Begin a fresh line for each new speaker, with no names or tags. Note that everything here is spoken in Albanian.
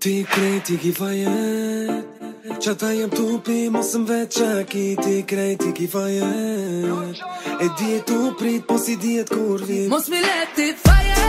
Ti krejti ki fajet Qa ta jem tupi mos vetë qa Ti krejti ki fajet E di e tu prit po si di kur vit Mos mi leti fajet